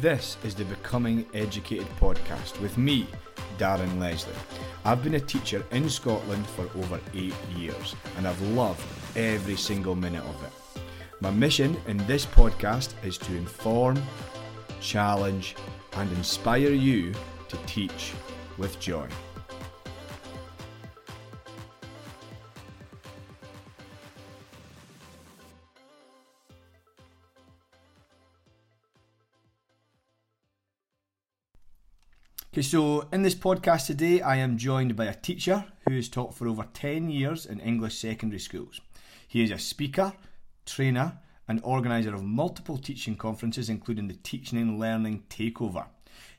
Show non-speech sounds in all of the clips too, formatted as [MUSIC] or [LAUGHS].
This is the Becoming Educated podcast with me, Darren Leslie. I've been a teacher in Scotland for over eight years and I've loved every single minute of it. My mission in this podcast is to inform, challenge, and inspire you to teach with joy. Okay, so in this podcast today, I am joined by a teacher who has taught for over 10 years in English secondary schools. He is a speaker, trainer, and organiser of multiple teaching conferences, including the Teaching and Learning Takeover.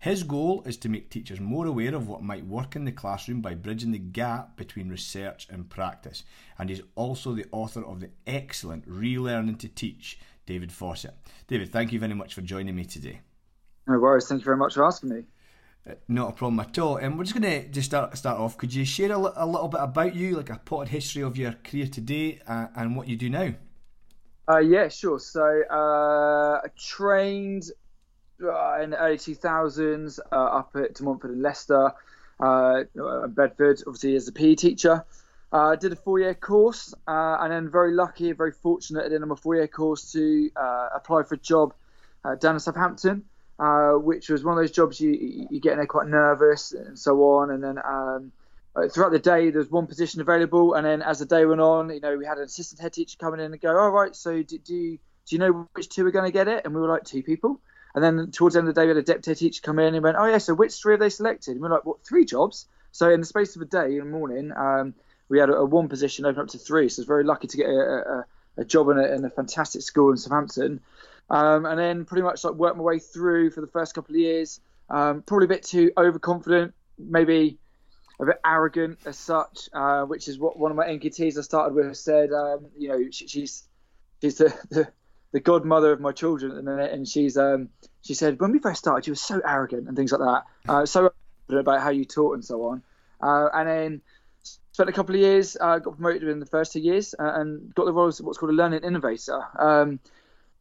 His goal is to make teachers more aware of what might work in the classroom by bridging the gap between research and practice. And he's also the author of the excellent Relearning to Teach, David Fawcett. David, thank you very much for joining me today. No worries. Thank you very much for asking me. Uh, not a problem at all. And we're just going to just start start off. Could you share a, a, little bit about you, like a potted history of your career today uh, and what you do now? Uh, yeah, sure. So uh, I trained uh, in the early 2000s uh, up at De Montfort in Leicester, uh, Bedford, obviously as a PE teacher. I did a four-year course, and then very lucky, very fortunate at the end of my four-year course to apply for a job down in Southampton. Uh, which was one of those jobs you you get in there quite nervous and so on. And then um, uh, throughout the day, there was one position available, and then as the day went on, you know, we had an assistant head teacher coming in and go, "All right, so do, do you, do you know which two are going to get it?" And we were like, two people. And then towards the end of the day, we had a deputy head teacher come in and went, "Oh yeah, so which three have they selected?" And we are like, "What three jobs?" So in the space of a day in the morning, um, we had a, a, one position open up to three. So I was very lucky to get a, a, a job in in a fantastic school in Southampton. Um, and then pretty much like worked my way through for the first couple of years. Um, probably a bit too overconfident, maybe a bit arrogant as such, uh, which is what one of my NQTs I started with said. Um, you know, she, she's she's the, the, the godmother of my children, and, and she's um, she said when we first started, you were so arrogant and things like that, uh, so about how you taught and so on. Uh, and then spent a couple of years, uh, got promoted in the first two years, uh, and got the role as what's called a learning innovator. Um,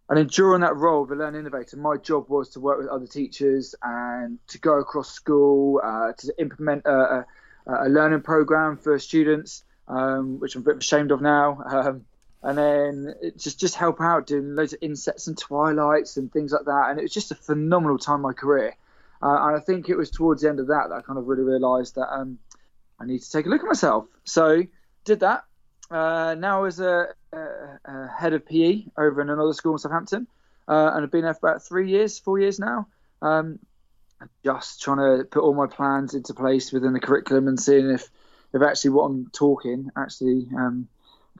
and then during that role, the Learn Innovator, my job was to work with other teachers and to go across school uh, to implement a, a, a, learning program for students, um, which I'm a bit ashamed of now. [LAUGHS] Um, and then just just help out doing loads of insets and twilights and things like that. And it was just a phenomenal time in my career. Uh, and I think it was towards the end of that that I kind of really realised that um, I need to take a look at myself. So did that, uh, now as a, a, a, head of PE over in another school in Southampton, uh, and I've been there for about three years, four years now. Um, just trying to put all my plans into place within the curriculum and seeing if, if actually what I'm talking actually um,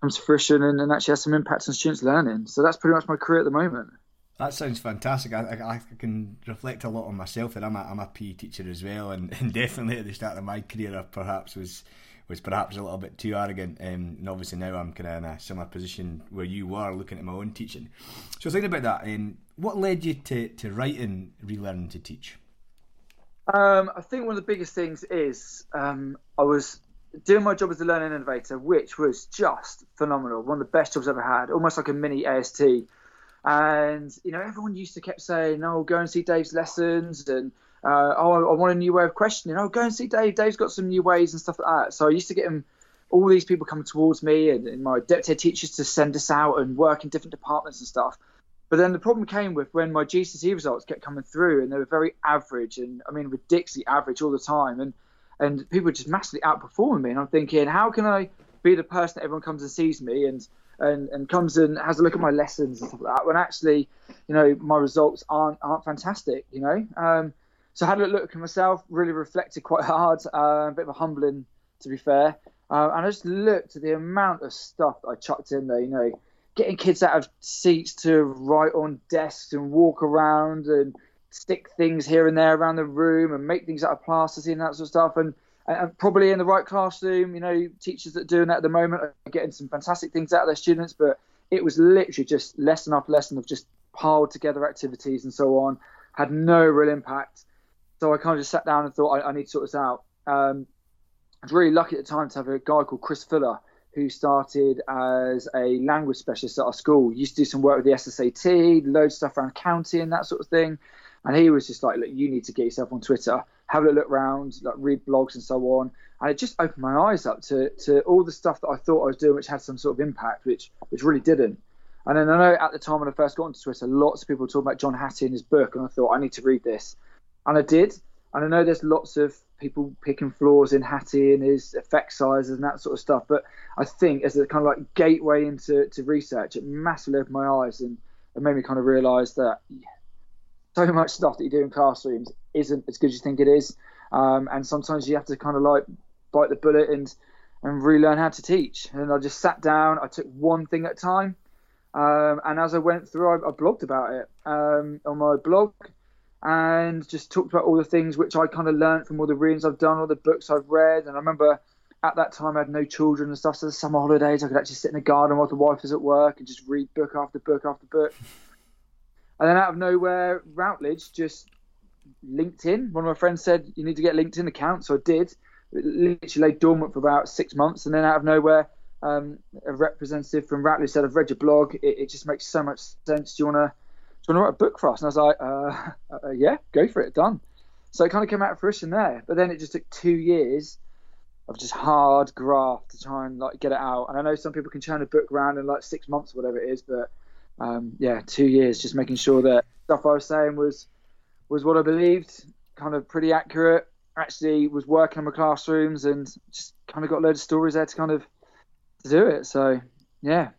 comes to fruition and, and, actually has some impact on students' learning. So that's pretty much my career at the moment. That sounds fantastic. I, I, I can reflect a lot on myself that I'm a, I'm a PE teacher as well, and, [LAUGHS] and definitely at the start of my career, I perhaps was was perhaps a little bit too arrogant. Um, and obviously now I'm kind of in a similar position where you were looking at my own teaching. So thinking about that, um, what led you to, to writing Relearning to Teach? Um, I think one of the biggest things is um, I was doing my job as a learning innovator, which was just phenomenal. One of the best jobs I've ever had, almost like a mini AST. And you know, everyone used to kept saying, "Oh, go and see Dave's lessons," and uh, oh, I want a new way of questioning. Oh, go and see Dave. Dave's got some new ways and stuff like that. So I used to get him, all these people coming towards me and, and my deputy teachers to send us out and work in different departments and stuff. But then the problem came with when my GCSE results kept coming through and they were very average and I mean ridiculously average all the time and and people were just massively outperforming me and I'm thinking how can I be the person that everyone comes and sees me and and, and comes and has a look at my lessons and stuff like that when actually you know my results aren't aren't fantastic you know um, so I had a look at myself, really reflected quite [LAUGHS] hard, uh, a bit of a humbling, to be fair. Uh, and I just looked at the amount of stuff I chucked in there, you know, getting kids out of seats to write on desks and walk around and stick things here and there around the room and make things out of plasticine and that sort of stuff. And, and probably in the right classroom, you know, teachers that are doing that at the moment are getting some fantastic things out of their students. But it was literally just lesson after lesson of just piled together activities and so on. Had no real impact. So I kind of just sat down and thought I, I need to sort this out. Um, I was really lucky at the time to have a guy called Chris Fuller who started as a language specialist at our school. He used to do some work with the SSAT, loads stuff around county and that sort of thing. And he was just like, look, you need to get yourself on Twitter, have a look around, like read blogs and so on. And it just opened my eyes up to, to all the stuff that I thought I was doing, which had some sort of impact, which which really didn't. And then I know at the time when I first got onto Twitter, lots of people were talking about John Hattie and his book, and I thought I need to read this, and I did. And I know there's lots of people picking flaws in Hattie and his effect sizes and that sort of stuff, but I think as a kind of like gateway into to research, it massively opened my eyes and it made me kind of realise that so much stuff that you do in classrooms isn't as good as you think it is, um, and sometimes you have to kind of like bite the bullet and and relearn how to teach. And I just sat down, I took one thing at a time, um, and as I went through, I, I blogged about it um, on my blog and just talked about all the things which I kind of learned from all the readings I've done, all the books I've read. And I remember at that time I had no children and stuff, so the summer holidays I could actually sit in the garden while the wife was at work and just read book after book after book. And then out of nowhere, Routledge just linked in. One of my friends said, You need to get LinkedIn account. So I did. It literally lay dormant for about six months. And then out of nowhere, um, a representative from Routledge said, I've read your blog. It, it just makes so much sense. Do you want to do you want to write a book for us? And I was like, uh, [LAUGHS] uh, yeah, go for it, done. So it kind of came out of fruition there. But then it just took two years of just hard graft to try and like get it out. And I know some people can turn a book around in like six months, or whatever it is, but um, yeah, two years just making sure that stuff I was saying was was what I believed, kind of pretty accurate. Actually, was working in my classrooms and just kind of got a load of stories there to kind of to do it. So yeah,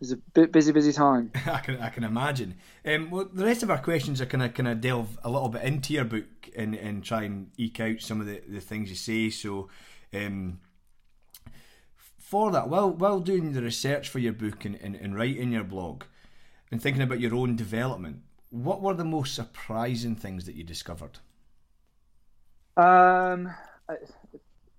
it's a bit busy, busy time. [LAUGHS] I can I can imagine. Um, well, the rest of our questions are kind of kind of delve a little bit into your book and, and try and eke out some of the, the things you say. So, um, for that, while while doing the research for your book and, and, and writing your blog, and thinking about your own development, what were the most surprising things that you discovered? Um,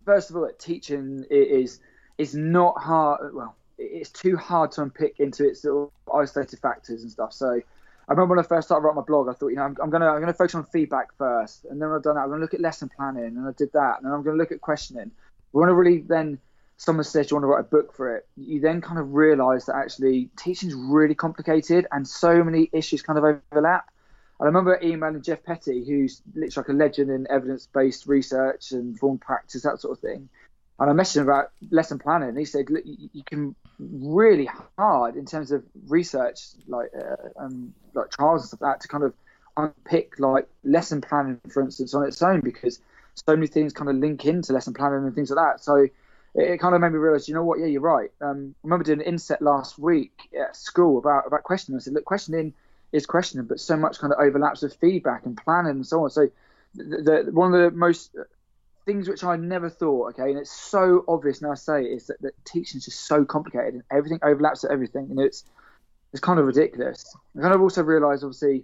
first of all, teaching is is not hard. Well it's too hard to unpick into its little isolated factors and stuff. So I remember when I first started writing my blog, I thought, you know, I'm, I'm, gonna I'm gonna focus on feedback first, and then when I've done that, I'm gonna look at lesson planning, and I did that, and then I'm gonna look at questioning. We want to really then someone says you want to write a book for it, you then kind of realise that actually teaching is really complicated, and so many issues kind of overlap. I remember emailing Geoff Petty, who's literally like a legend in evidence-based research and form practice, that sort of thing and I messaged him about lesson planning. And he said, Look, you, can really hard in terms of research, like uh, um, like trials and stuff like that, to kind of unpick like lesson planning, for instance, on its own because so many things kind of link into lesson planning and things like that. So it, it kind of made me realize, you know what? Yeah, you're right. Um, I remember doing an inset last week at school about about questioning. I said, look, questioning is questioning, but so much kind of overlaps with feedback and planning and so on. So the, the, one of the most things which I never thought, okay, and it's so obvious now I say it, is that, that teaching is just so complicated and everything overlaps with everything, and it's it's kind of ridiculous. I kind of also realised, obviously,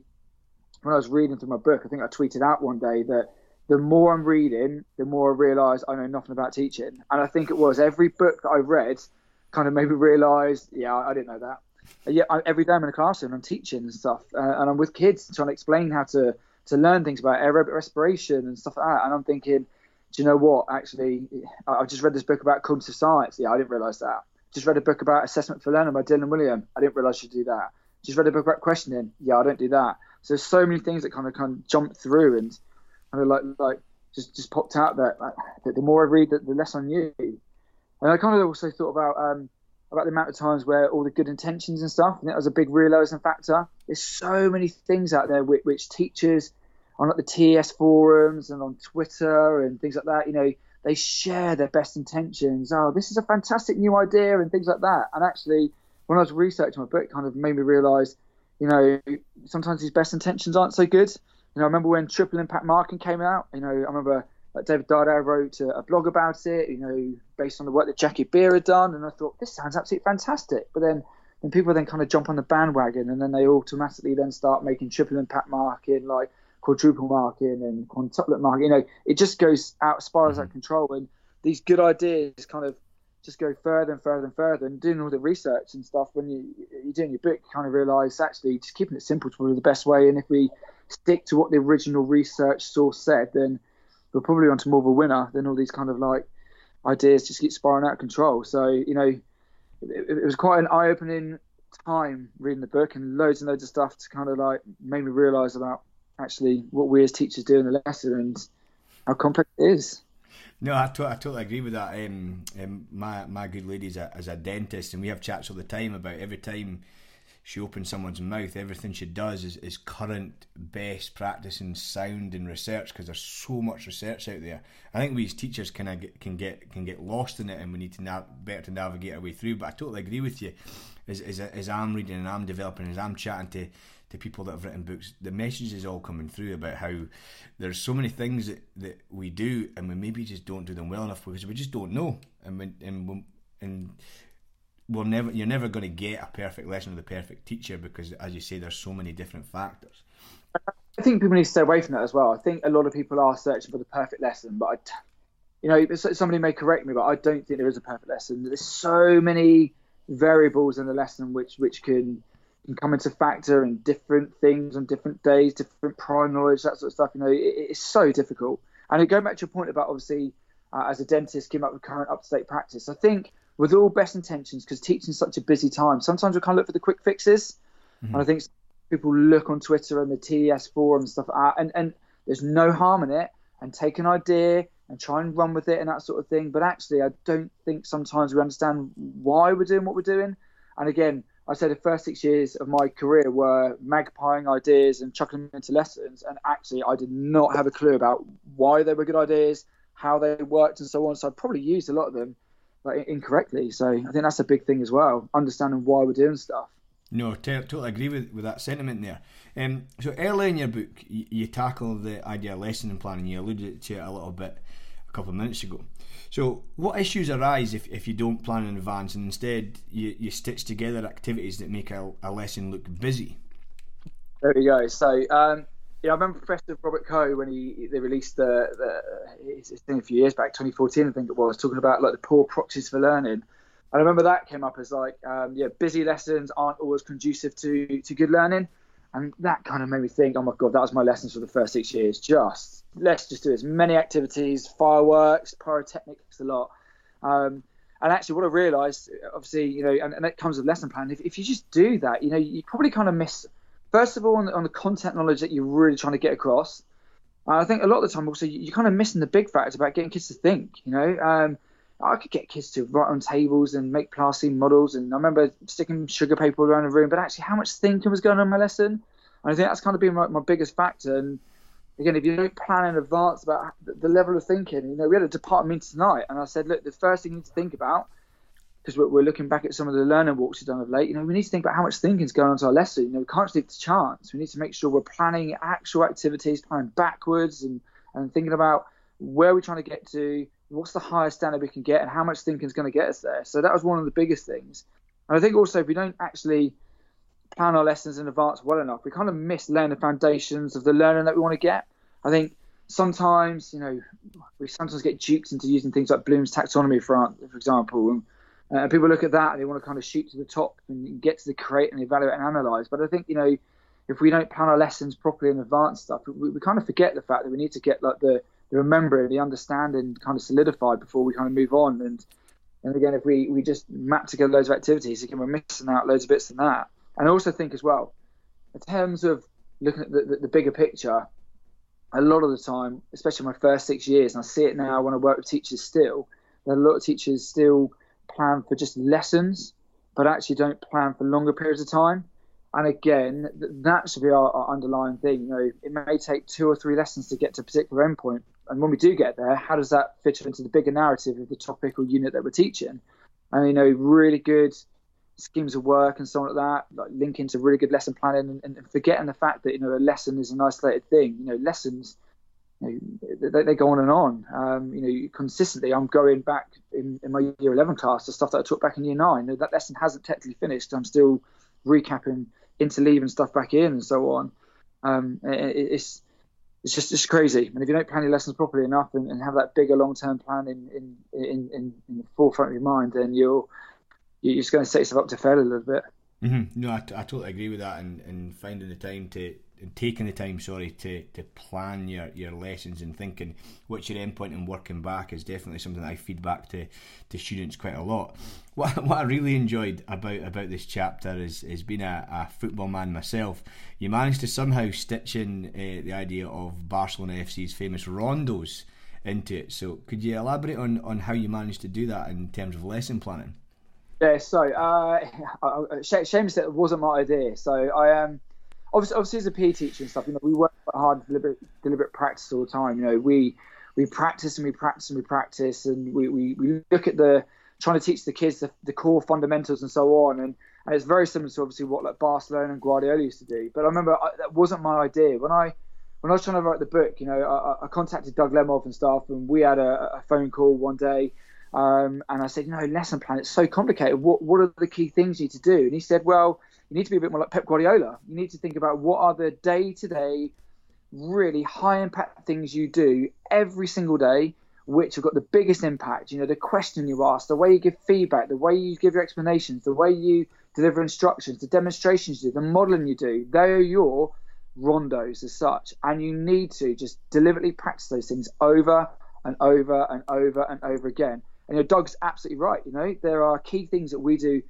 when I was reading through my book, I think I tweeted out one day that the more I'm reading, the more I realise I know nothing about teaching, and I think it was every book that I read kind of made me realise, yeah, I didn't know that. And yeah, I, every day I'm in a classroom, I'm teaching and stuff, uh, and I'm with kids trying to explain how to to learn things about aerobic respiration and stuff like that, and I'm thinking do you know what? Actually, I just read this book about cognitive science. Yeah, I didn't realise that. Just read a book about assessment for learning by Dylan Wiliam. I didn't realise you do that. Just read a book about questioning. Yeah, I don't do that. So there's so many things that kind of kind of jump through and kind of like like just just popped out that, that the more I read, the, the less I knew. And I kind of also thought about um, about the amount of times where all the good intentions and stuff. And that was a big realizing factor. There's so many things out there which, which teachers on like the TES forums and on Twitter and things like that, you know, they share their best intentions. Oh, this is a fantastic new idea and things like that. And actually, when I was researching my book, kind of made me realise, you know, sometimes these best intentions aren't so good. You know, I remember when triple impact marking came out. You know, I remember like David Didau wrote a, a blog about it. You know, based on the work that Jackie Beere had done, and I thought this sounds absolutely fantastic. But then, then people then kind of jump on the bandwagon, and then they automatically then start making triple impact marking like quadruple marking and quintuplet marking. You know, it just goes out spirals mm-hmm. out of control, and these good ideas kind of just go further and further and further. And doing all the research and stuff, when you you're doing your book, you kind of realise actually just keeping it simple is probably the best way. And if we stick to what the original research source said, then we're probably onto more of a winner than all these kind of like ideas just keep spiraling out of control. So you know, it, it was quite an eye-opening time reading the book and loads and loads of stuff to kind of like made me realise about actually what we as teachers do in the lesson and how complex it is. No, I, to- I totally agree with that. Um, um, my my good lady is a, is a dentist, and we have chats all the time about every time she opens someone's mouth, everything she does is, is current best practice and sound and research because there's so much research out there. I think we as teachers can get can get can get lost in it, and we need to better to navigate our way through. But I totally agree with you. As, as, as I'm reading and I'm developing, as I'm chatting to to people that have written books, the message is all coming through about how there's so many things that, that we do and we maybe just don't do them well enough because we just don't know, and we, and and we're never you're never going to get a perfect lesson with a perfect teacher because, as you say, there's so many different factors. I think people need to stay away from that as well. I think a lot of people are searching for the perfect lesson, but I, you know, somebody may correct me, but I don't think there is a perfect lesson. There's so many variables in the lesson which which can can come into factor in different things on different days, different prior knowledge, that sort of stuff. You know, it, it's so difficult. And going back to your point about obviously, uh, as a dentist, keeping up with current up to date practice, I think with all best intentions, because teaching is such a busy time, sometimes we kind of look for the quick fixes. Mm-hmm. And I think people look on Twitter and the TES forum and stuff, like and, and there's no harm in it, and take an idea and try and run with it and that sort of thing. But actually, I don't think sometimes we understand why we're doing what we're doing. And again, I said the first six years of my career were magpieing ideas and chucking them into lessons, and actually, I did not have a clue about why they were good ideas, how they worked, and so on. So I probably used a lot of them like incorrectly. So I think that's a big thing as well, understanding why we're doing stuff. No, t- totally agree with, with that sentiment there. Um, so early in your book, you, you tackle the idea of lesson planning. You alluded to it a little bit a couple of minutes ago. So, what issues arise if, if you don't plan in advance and instead you, you stitch together activities that make a, a lesson look busy? There we go. So, um, yeah, I remember Professor Robert Coe when he they released the, the his thing a few years back, 2014, I think it was, talking about like the poor proxies for learning. And I remember that came up as like, um, yeah, busy lessons aren't always conducive to to good learning, and that kind of made me think, oh my god, that was my lessons for the first six years. Just let's just do as many activities, fireworks, pyrotechnics, a lot. Um, and actually, what I realised, obviously, you know, and, and it comes with lesson plan. If, if you just do that, you know, you probably kind of miss first of all on the, on the content knowledge that you're really trying to get across. Uh, I think a lot of the time also you're kind of missing the big factor about getting kids to think. You know, um, I could get kids to write on tables and make plasticine models, and I remember sticking sugar paper around the room. But actually, how much thinking was going on in my lesson? And I think that's kind of been my, biggest factor. And again, if you don't plan in advance about the, level of thinking, you know, we had a department meeting tonight, and I said, look, the first thing you need to think about because we're, we're, looking back at some of the learning walks we've done of late, you know, we need to think about how much thinking is going on to our lesson. You know, we can't just leave to chance. We need to make sure we're planning actual activities, planning backwards, and and thinking about where we're trying to get to, what's the highest standard we can get, and how much thinking is going to get us there. So that was one of the biggest things. And I think also if we don't actually plan our lessons in advance well enough, we kind of miss laying the foundations of the learning that we want to get. I think sometimes, you know, we sometimes get duped into using things like Bloom's taxonomy, for for example. And, uh, people look at that and they want to kind of shoot to the top and get to the create and evaluate and analyze. But I think you know, if we don't plan our lessons properly in advance stuff, we, we kind of forget the fact that we need to get like the, the remembering, the understanding kind of solidified before we kind of move on. And and again, if we, we just map together loads of activities, again, we're missing out loads of bits in that. And I also think as well, in terms of looking at the, the, the bigger picture, a lot of the time, especially my first six years, and I see it now when I work with teachers still, that a lot of teachers still plan for just lessons, but actually don't plan for longer periods of time. And again, that should be our, our, underlying thing. You know, it may take two or three lessons to get to a particular endpoint. And when we do get there, how does that fit into the bigger narrative of the topic or unit that we're teaching? And you know, really good schemes of work and so on like that, like linking to really good lesson planning and, and forgetting the fact that you know a lesson is an isolated thing. You know, lessons you know, they, they, go on and on. Um, you know, consistently, I'm going back in, in, my year 11 class to stuff that I taught back in year nine. That lesson hasn't technically finished. I'm still recapping, interleaving stuff back in, and so on. Um, it, it's it's just just crazy. And if you don't plan your lessons properly enough and, and have that bigger long term plan in in, in in, in the forefront of your mind, then you're you're just going to set yourself up to fail a little bit. Mm-hmm. No, I, t- I totally agree with that, and, and finding the time to taking the time, sorry, to, to plan your, your lessons and thinking what's your end point and working back is definitely something that I feed back to, to students quite a lot. What, [LAUGHS] what I really enjoyed about, about this chapter is, is being a, a football man myself. You managed to somehow stitch in uh, the idea of Barcelona FC's famous rondos into it. So could you elaborate on, on how you managed to do that in terms of lesson planning? Yeah, so uh, [LAUGHS] shame that it wasn't my idea. So I am um, obviously, obviously as a PE teacher and stuff, you know, we work hard, deliberate, deliberate practice all the time. You know, we we practice and we practice and we practice, and we, we, we look at the trying to teach the kids the, the core fundamentals and so on. And, and it's very similar to obviously what like Barcelona and Guardiola used to do. But I remember I, that wasn't my idea when I when I was trying to write the book. You know, I, I contacted Doug Lemov and stuff, and we had a, a phone call one day um, and I said, you know, lesson plan, it's so complicated. What, what are the key things you need to do? And he said, well, you need to be a bit more like Pep Guardiola. You need to think about what are the day to day, really high impact things you do every single day, which have got the biggest impact. You know, the question you ask, the way you give feedback, the way you give your explanations, the way you deliver instructions, the demonstrations you do, the modeling you do, they are your rondos as such. And you need to just deliberately practice those things over and over and over and over again. And your Doug's absolutely right. You know, there are key things that we do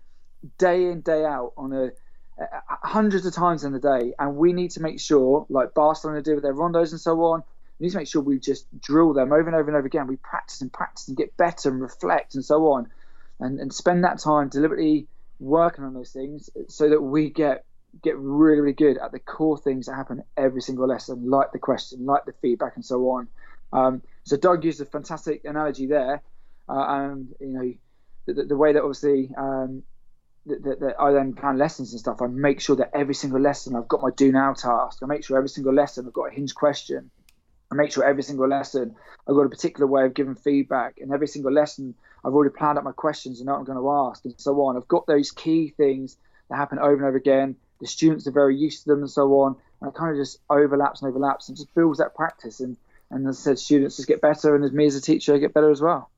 day in day out on a, a hundreds of times in the day, and we need to make sure, like Barcelona do with their rondos and so on, we need to make sure we just drill them over and over and over again. We practice and practice and get better and reflect and so on, and and spend that time deliberately working on those things so that we get get really really good at the core things that happen every single lesson, like the question, like the feedback, and so on. Um, so Doug used a fantastic analogy there uh, and you know the, the, way that obviously um, that, that, I then plan lessons and stuff. I make sure that every single lesson I've got my do now task. I make sure every single lesson I've got a hinge question. I make sure every single lesson I've got a particular way of giving feedback, and every single lesson I've already planned out my questions and what I'm going to ask, and so on. I've got those key things that happen over and over again. The students are very used to them, and so on. And it kind of just overlaps and overlaps, and just builds that practice. And and as I said, students just get better, and as me as a teacher, I get better as well.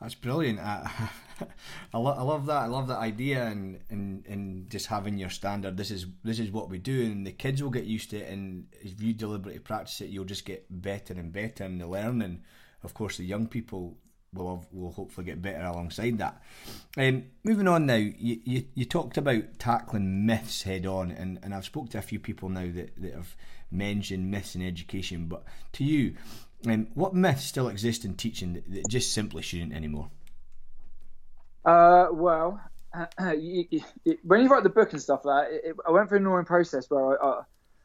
That's brilliant. [LAUGHS] [LAUGHS] I, lo- I love that. I love that idea and, and and just having your standard. This is this is what we do, and the kids will get used to it. And if you deliberately practice it, you'll just get better and better. And the learning, of course, the young people will have, will hopefully get better alongside that. Um, moving on now, you, you, you talked about tackling myths head on, and, and I've spoke to a few people now that, that have mentioned myths in education. But to you, um, what myths still exist in teaching that, that just simply shouldn't anymore? Uh, well, [CLEARS THROAT] uh, when you write the book and stuff like that, it, I went through an annoying process where I, I,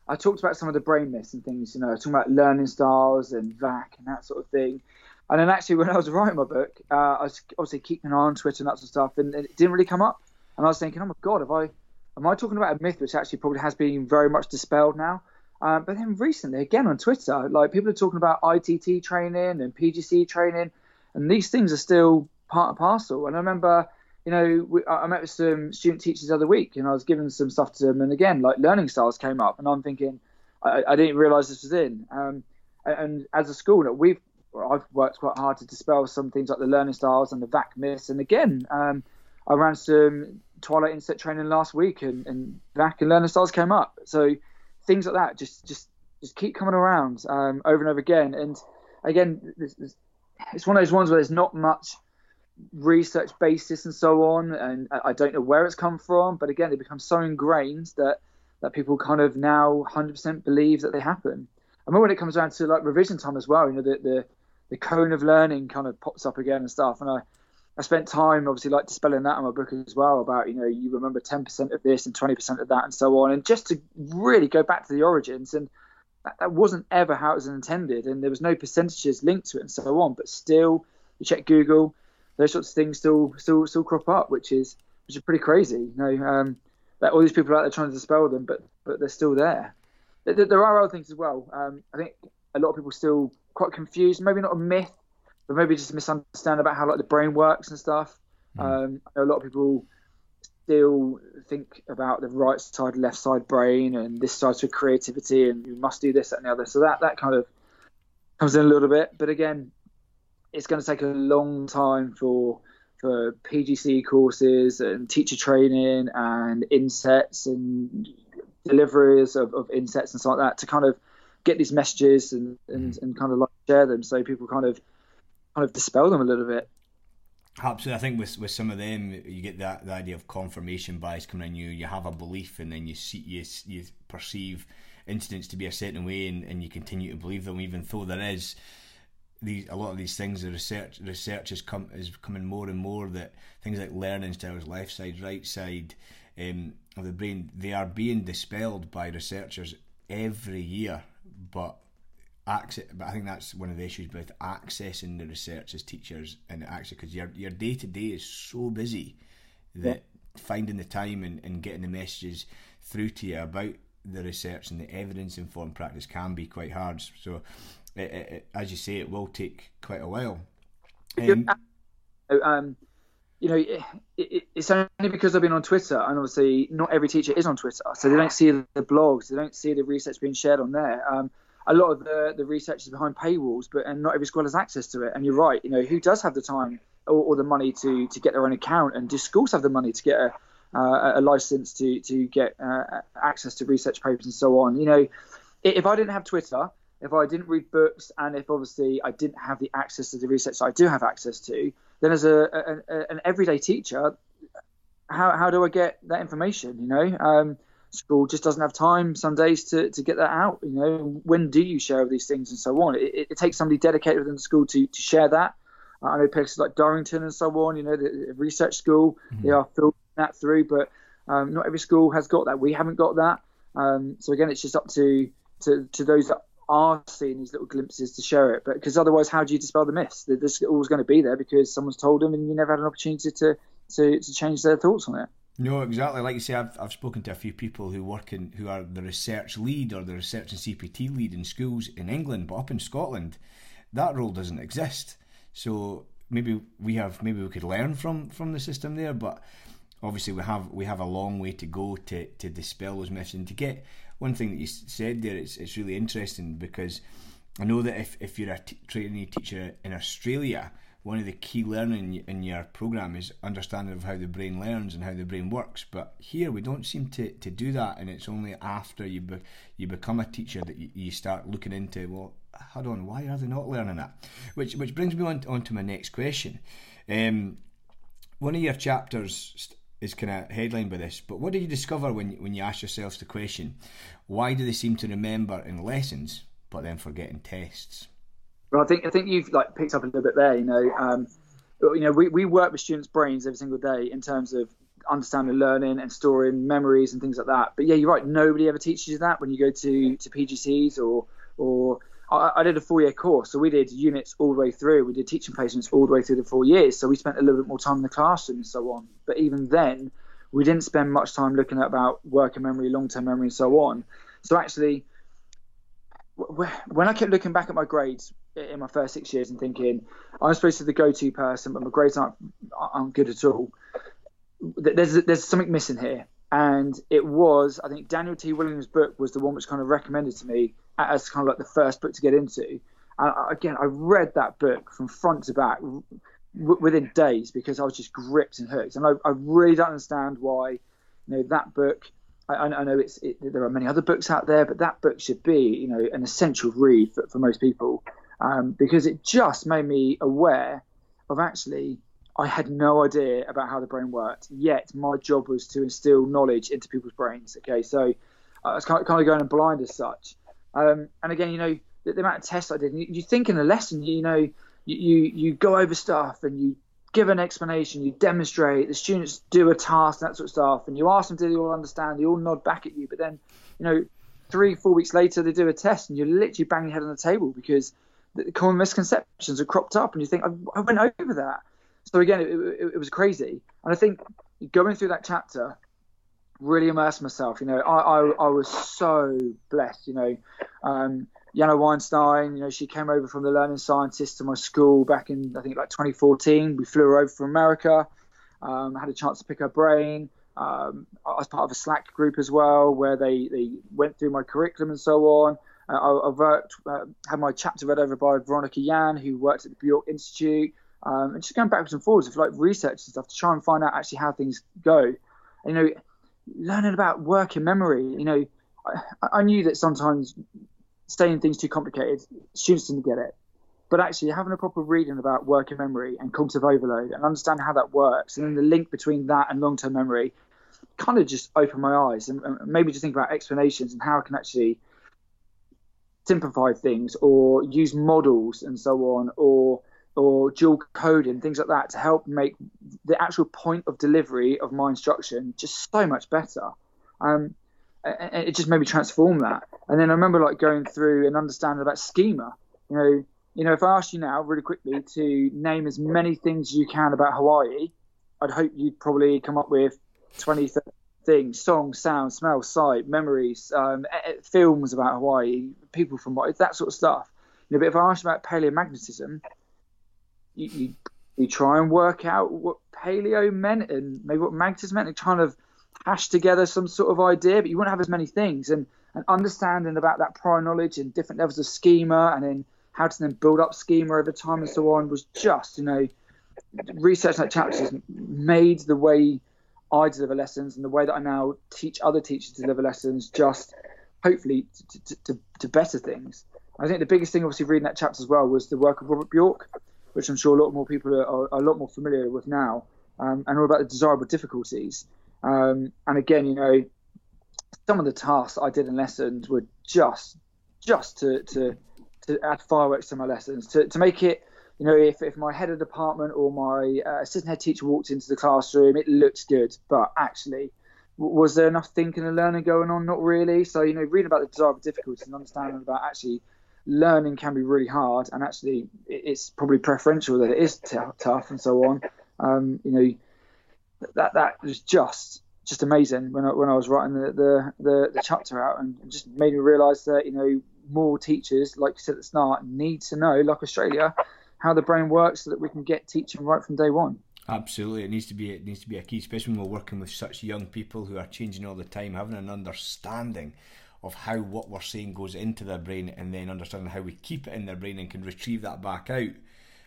I, talked about some of the brain myths and things, you know, talking about learning styles and VAC and that sort of thing. And then actually, [LAUGHS] when I was writing my book, uh, I was obviously keeping an eye on Twitter and that sort of stuff, and it didn't really come up. And I was thinking, oh my god, have I, am I talking about a myth which actually probably has been very much dispelled now? Um, but then recently, again on Twitter, like people are talking about ITT training and PGC training, and these things are still part and parcel. And I remember, you know, we, I met with some student teachers the other week, and I was giving some stuff to them, and again, like learning styles came up, and I'm thinking, I, I didn't realise this was in. Um, and as a school, we've I've worked quite hard to dispel some things like the learning styles and the VAC myths. And again, um, I ran some Twilight Inset training last week, and, and VAC and learning styles came up. So things like that just just just keep coming around um, over and over again. And again, it's one of those ones where there's not much research basis and so on, and I don't know where it's come from. But again, it becomes so ingrained that that people kind of now 100% believe that they happen. I mean, when it comes down to like revision time as well, you know, the the, the cone of learning kind of pops up again and stuff. And I I spent time obviously like dispelling that in my book as well about you know you remember 10% of this and 20% of that and so on and just to really go back to the origins and that, that wasn't ever how it was intended and there was no percentages linked to it and so on but still you check Google those sorts of things still still still crop up which is which is pretty crazy you know um, that all these people out there trying to dispel them but but they're still there there, there are other things as well um, I think a lot of people still quite confused maybe not a myth but maybe just misunderstand about how like the brain works and stuff. Mm. Um, a lot of people still think about the right side, left side brain, and this side for creativity, and you must do this, that, and the other. So that that kind of comes in a little bit. But again, it's going to take a long time for for PGC courses and teacher training and insets and deliveries of, of insets and stuff like that to kind of get these messages and, and, mm. and kind of like share them so people kind of kind of dispel them a little bit. Absolutely, I think with with some of them, you get that the idea of confirmation bias coming in. You you have a belief, and then you see you you perceive incidents to be a certain way, and, and you continue to believe them, even though there is these a lot of these things. The research research is come is coming more and more that things like learning styles, left side, right side um, of the brain, they are being dispelled by researchers every year, but access, but I think that's one of the issues with accessing the research as teachers and actually because your your day to day is so busy that yeah. finding the time and, and getting the messages through to you about the research and the evidence informed practice can be quite hard. So, it, it, as you say, it will take quite a while. Um, um, you know, it, it, it's only because I've been on Twitter, and obviously not every teacher is on Twitter, so they don't see the blogs, they don't see the research being shared on there. Um, a lot of the, the research is behind paywalls, but and not every school has access to it. And you're right, you know, who does have the time or, or the money to to get their own account? And do schools have the money to get a uh, a license to to get uh, access to research papers and so on? You know, if I didn't have Twitter, if I didn't read books, and if obviously I didn't have the access to the research I do have access to, then as a, a, a, an everyday teacher, how, how do I get that information? You know, um, school just doesn't have time some days to, to get that out. You know, when do you share these things and so on? It, it takes somebody dedicated within the school to, to share that. Uh, I know places like Durrington and so on, you know, the, the research school, mm-hmm. they are filtering that through, but um, not every school has got that. We haven't got that. Um, so again, it's just up to, to, to those that are seeing these little glimpses to share it. But because otherwise, how do you dispel the myths? That this is always going to be there because someone's told them, and you never had an opportunity to to, to change their thoughts on it. No, exactly. Like you say, I've, I've spoken to a few people who work in who are the research lead or the research and CPD lead in schools in England, but up in Scotland, that role doesn't exist. So maybe we have maybe we could learn from from the system there, but obviously we have we have a long way to go to to dispel those myths and to get one thing that you said there, it's, it's really interesting because I know that if, if you're a t- trainee teacher in Australia, one of the key learning in your program is understanding of how the brain learns and how the brain works. But here we don't seem to, to do that, and it's only after you be, you become a teacher that you, you start looking into well, hold on, why are they not learning that? Which which brings me on, on to my next question. Um, one of your chapters is kind of headlined by this. But what did you discover when when you ask yourselves the question, why do they seem to remember in lessons but then forget in tests? Well, I think I think you've like picked up a little bit there. You know, um, you know, we, we work with students' brains every single day in terms of understanding learning and storing memories and things like that. But yeah, you're right. Nobody ever teaches you that when you go to to PGCs or or I, I did a four year course, so we did units all the way through. We did teaching placements all the way through the four years, so we spent a little bit more time in the classroom and so on. But even then, we didn't spend much time looking at about working memory, long term memory, and so on. So actually, when I kept looking back at my grades in my first six years and thinking I'm supposed to be the go-to person, but my grades aren't aren't good at all. There's there's something missing here, and it was I think Daniel T. Willingham's book was the one which kind of recommended to me as kind of like the first book to get into. And again, I read that book from front to back w- within days because I was just gripped and hooked. And I, I really don't understand why, you know, that book. I, I know it's it, there are many other books out there, but that book should be, you know, an essential read for, for most people um, because it just made me aware of actually I had no idea about how the brain worked. Yet my job was to instill knowledge into people's brains. Okay, so I was kind of, kind of going blind as such. Um, and again, you know, the, the, amount of tests I did, you, you, think in a lesson, you, know, you, you, you go over stuff and you give an explanation, you demonstrate, the students do a task, and that sort of stuff, and you ask them, do they all understand? They all nod back at you. But then, you know, three, four weeks later, they do a test and you literally bang your head on the table because the common misconceptions are cropped up and you think, I, I went over that. So again, it, it, it was crazy. And I think going through that chapter, really immersed myself. You know, I, I, I was so blessed. You know, um, Yana Weinstein, you know, she came over from the learning scientist to my school back in, I think, like 2014. We flew her over from America. Um, had a chance to pick her brain. Um, I was part of a Slack group as well, where they, they went through my curriculum and so on. Uh, I, have worked, uh, had my chapter read over by Veronica Yan, who worked at the Bjork Institute, um, and just going backwards and forwards with like research and stuff to try and find out actually how things go. And, you know, learning about working memory. You know, I, I knew that sometimes saying things too complicated, students didn't get it. But actually, having a proper reading about working memory and cognitive overload and understanding how that works, and then the link between that and long term memory kind of just opened my eyes and, and maybe just think about explanations and how I can actually simplify things or use models and so on or or dual coding things like that to help make the actual point of delivery of my instruction just so much better. Um, and it just made me transform that. And then i remember like going through and understanding about schema. You know you know if i asked you now really quickly to name as many things you can about hawaii i'd hope you'd probably come up with 20 30 things songs sound smell sight memories um, films about hawaii people from hawaii that sort of stuff. You know, but if i asked about paleomagnetism you, you, you try and work out what paleo meant and maybe what magnetism meant and kind of hash together some sort of idea but you wouldn't have as many things and, and understanding about that prior knowledge and different levels of schema and then how to then build up schema over time and so on was just you know research that chapters made the way I deliver lessons and the way that I now teach other teachers to deliver lessons just hopefully to, to, to, to better things. I think the biggest thing, obviously, reading that chapter as well was the work of Robert Bjork, which I'm sure a lot more people are, are, a lot more familiar with now, um, and all about the desirable difficulties. Um, and again, you know, some of the tasks I did in lessons were just just to to, to add fireworks to my lessons, to, to make it you know, if, if my head of department or my uh, assistant head teacher walked into the classroom, it looks good, but actually, was there enough thinking and learning going on? Not really. So, you know, reading about the desirable difficulties and understanding about actually learning can be really hard, and actually, it's probably preferential that it is t- tough and so on. Um, you know, that that was just just amazing when I, when I was writing the, the, the, the chapter out, and just made me realise that you know more teachers, like you said at the start, need to know, like Australia, how the brain works so that we can get teaching right from day one. Absolutely, it needs to be it needs to be a key, especially when we're working with such young people who are changing all the time, having an understanding of how what we're saying goes into their brain, and then understanding how we keep it in their brain and can retrieve that back out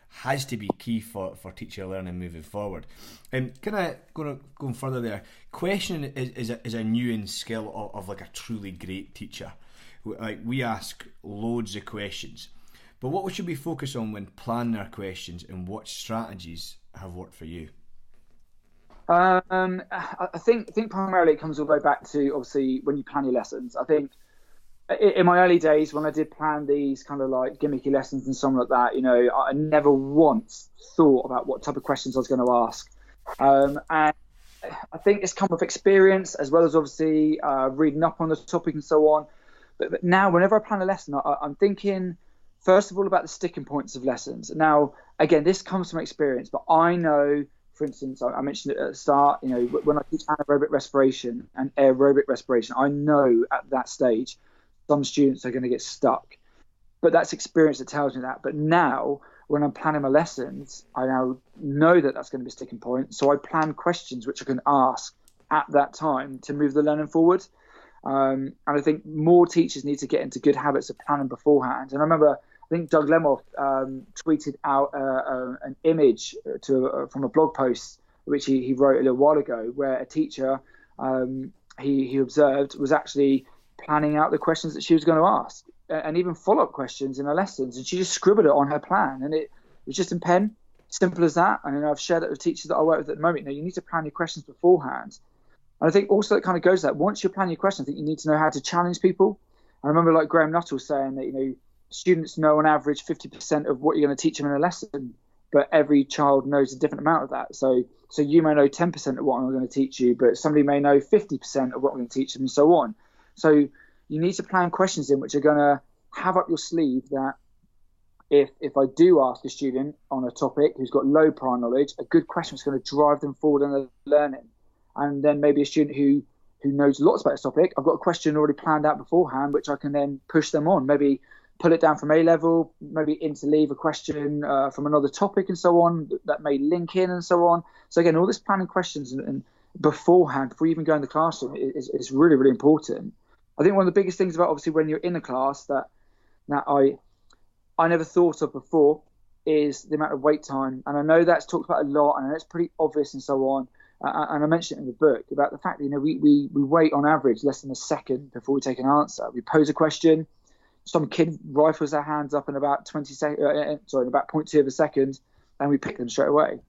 has to be key for, for teacher learning moving forward. And um, can I go going further there? Questioning is, is a, is a new skill of, of like a truly great teacher. Like we ask loads of questions but what should we focus on when planning our questions and what strategies have worked for you? Um, I think I think primarily it comes all the way back to obviously when you plan your lessons. I think in my early days when I did plan these kind of like gimmicky lessons and something like that, you know, I never once thought about what type of questions I was going to ask. Um, and I think it's come with experience as well as obviously uh, reading up on the topic and so on. But, but now, whenever I plan a lesson, I, I'm thinking first of all about the sticking points of lessons. Now, again, this comes from experience, but I know, for instance, I, mentioned at the start, you know, when I teach anaerobic respiration and aerobic respiration, I know at that stage some students are going to get stuck. But that's experience that tells me that. But now, when I'm planning my lessons, I now know that that's going to be a sticking point. So I plan questions which I can ask at that time to move the learning forward. Um, and I think more teachers need to get into good habits of planning beforehand. And I remember I think Doug Lemov um, tweeted out uh, uh, an image to uh, from a blog post which he, he wrote a little while ago, where a teacher um, he, he observed was actually planning out the questions that she was going to ask, and even follow up questions in her lessons, and she just scribbled it on her plan, and it, was just in pen, simple as that. And I've shared that with teachers that I work with at the moment. Now you need to plan your questions beforehand, and I think also it kind of goes that once you plan your questions, I think you need to know how to challenge people. I remember like Graham Nuthall saying that you know students know on average 50% of what you're going to teach them in a lesson, but every child knows a different amount of that. So, so you may know 10% of what I'm going to teach you, but somebody may know 50% of what I'm going to teach them, and so on. So, you need to plan questions in which are going to have up your sleeve that if if I do ask a student on a topic who's got low prior knowledge, a good question is going to drive them forward in their learning. And then maybe a student who who knows lots about this topic, I've got a question already planned out beforehand, which I can then push them on. Maybe pull it down from A level, maybe interleave a question uh, from another topic and so on that may link in and so on. So again, all this planning questions and, and beforehand, before you even go in the classroom, is, is really really important. I think one of the biggest things about obviously when you're in a class that that I I never thought of before is the amount of wait time, and I know that's talked about a lot, and it's pretty obvious and so on. uh, and I mentioned it in the book about the fact that you know we, we we wait on average less than a second before we take an answer. We pose a question, some kid rifles their hands up in about 20 seconds, uh, uh, sorry, in about 0.2 of a second, and we pick them straight away.